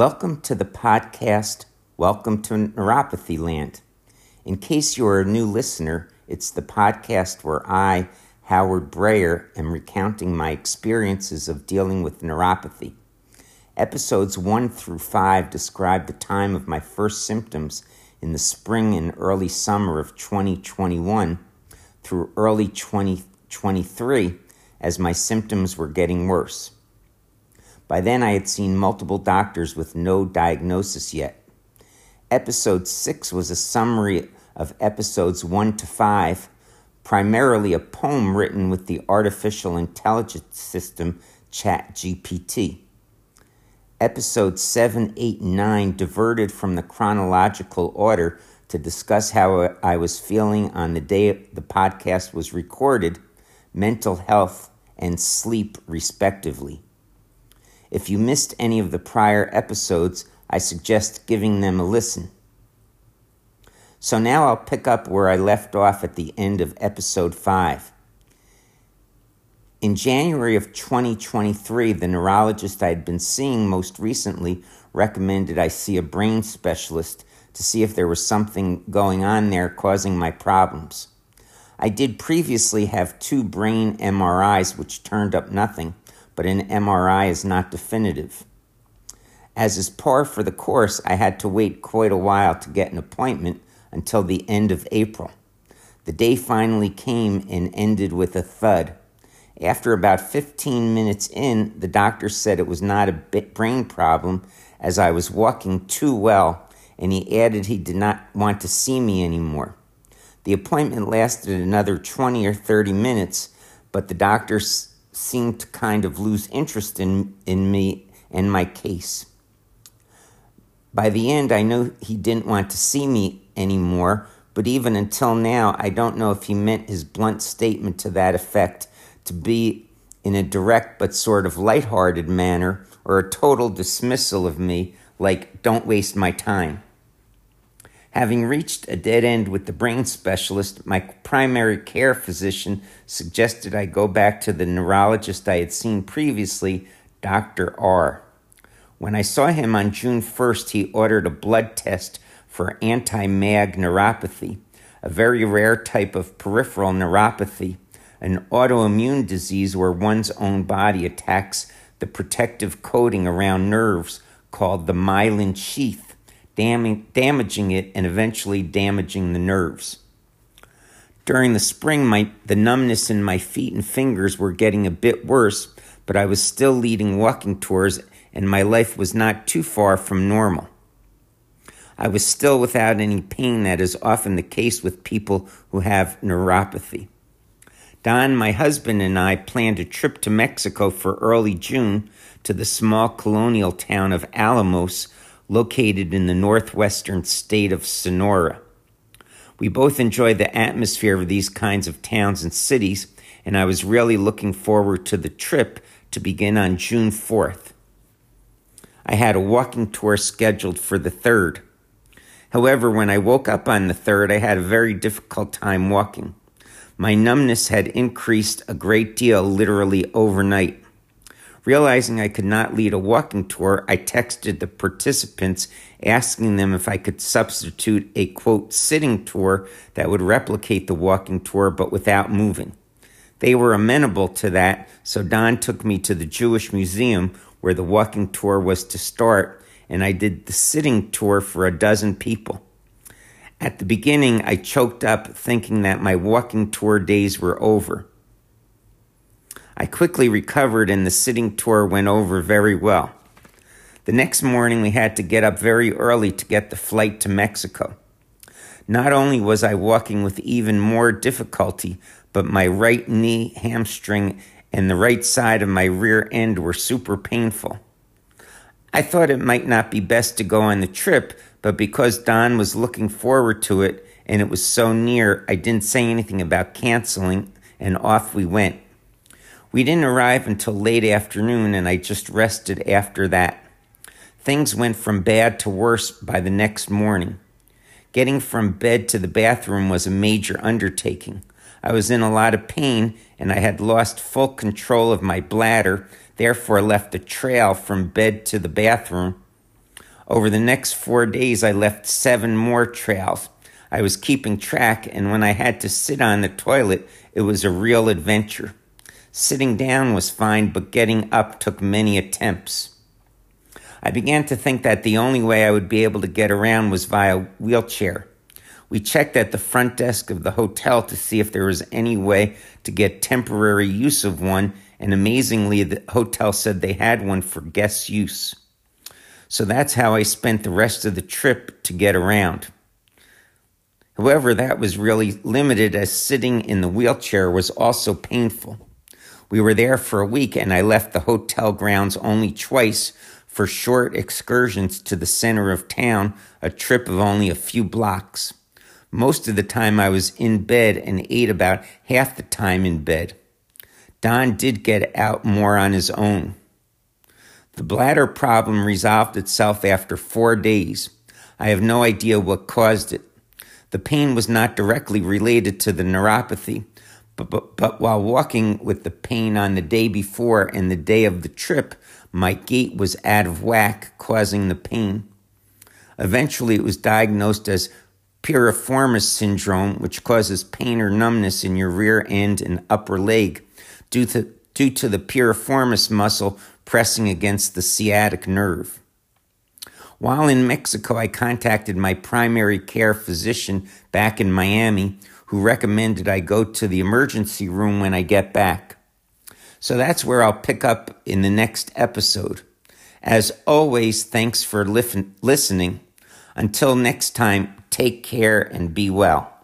Welcome to the podcast. Welcome to Neuropathy Land. In case you are a new listener, it's the podcast where I, Howard Breyer, am recounting my experiences of dealing with neuropathy. Episodes 1 through 5 describe the time of my first symptoms in the spring and early summer of 2021 through early 2023 as my symptoms were getting worse. By then, I had seen multiple doctors with no diagnosis yet. Episode 6 was a summary of episodes 1 to 5, primarily a poem written with the artificial intelligence system ChatGPT. Episodes 7, 8, and 9 diverted from the chronological order to discuss how I was feeling on the day the podcast was recorded, mental health, and sleep, respectively. If you missed any of the prior episodes, I suggest giving them a listen. So now I'll pick up where I left off at the end of episode 5. In January of 2023, the neurologist I had been seeing most recently recommended I see a brain specialist to see if there was something going on there causing my problems. I did previously have two brain MRIs which turned up nothing, but an MRI is not definitive. As is par for the course, I had to wait quite a while to get an appointment until the end of April. The day finally came and ended with a thud. After about 15 minutes in, the doctor said it was not a brain problem as I was walking too well, and he added he did not want to see me anymore. The appointment lasted another 20 or 30 minutes, but the doctor seemed to kind of lose interest in, in me and my case. By the end, I knew he didn't want to see me anymore, but even until now, I don't know if he meant his blunt statement to that effect to be in a direct but sort of light-hearted manner or a total dismissal of me, like, don't waste my time. Having reached a dead end with the brain specialist, my primary care physician suggested I go back to the neurologist I had seen previously, Dr. R. When I saw him on June 1st, he ordered a blood test for anti MAG neuropathy, a very rare type of peripheral neuropathy, an autoimmune disease where one's own body attacks the protective coating around nerves called the myelin sheath, damaging it and eventually damaging the nerves. During the spring, my, the numbness in my feet and fingers were getting a bit worse, but I was still leading walking tours and my life was not too far from normal. I was still without any pain, that is often the case with people who have neuropathy. Don, my husband, and I planned a trip to Mexico for early June to the small colonial town of Alamos, located in the northwestern state of Sonora. We both enjoy the atmosphere of these kinds of towns and cities, and I was really looking forward to the trip to begin on June 4th. I had a walking tour scheduled for the 3rd. However, when I woke up on the 3rd, I had a very difficult time walking. My numbness had increased a great deal literally overnight. Realizing I could not lead a walking tour, I texted the participants asking them if I could substitute a quote sitting tour that would replicate the walking tour but without moving. They were amenable to that, so Don took me to the Jewish Museum where the walking tour was to start, and I did the sitting tour for a dozen people. At the beginning, I choked up thinking that my walking tour days were over. I quickly recovered, and the sitting tour went over very well. The next morning, we had to get up very early to get the flight to Mexico. Not only was I walking with even more difficulty, but my right knee, hamstring, and the right side of my rear end were super painful. I thought it might not be best to go on the trip, but because Don was looking forward to it and it was so near, I didn't say anything about canceling, and off we went. We didn't arrive until late afternoon, and I just rested after that. Things went from bad to worse by the next morning. Getting from bed to the bathroom was a major undertaking. I was in a lot of pain and I had lost full control of my bladder, therefore left a trail from bed to the bathroom. Over the next four days, I left seven more trails. I was keeping track, and when I had to sit on the toilet, it was a real adventure. Sitting down was fine, but getting up took many attempts. I began to think that the only way I would be able to get around was via wheelchair. We checked at the front desk of the hotel to see if there was any way to get temporary use of one, and amazingly, the hotel said they had one for guest use. So that's how I spent the rest of the trip to get around. However, that was really limited as sitting in the wheelchair was also painful. We were there for a week and I left the hotel grounds only twice for short excursions to the center of town, a trip of only a few blocks. Most of the time I was in bed and ate about half the time in bed. Don did get out more on his own. The bladder problem resolved itself after four days. I have no idea what caused it. The pain was not directly related to the neuropathy, but, but, but while walking with the pain on the day before and the day of the trip, my gait was out of whack, causing the pain. Eventually, it was diagnosed as piriformis syndrome, which causes pain or numbness in your rear end and upper leg due to, due to the piriformis muscle pressing against the sciatic nerve. While in Mexico, I contacted my primary care physician back in Miami, who recommended I go to the emergency room when I get back. So that's where I'll pick up in the next episode. As always, thanks for listening. Until next time, take care and be well.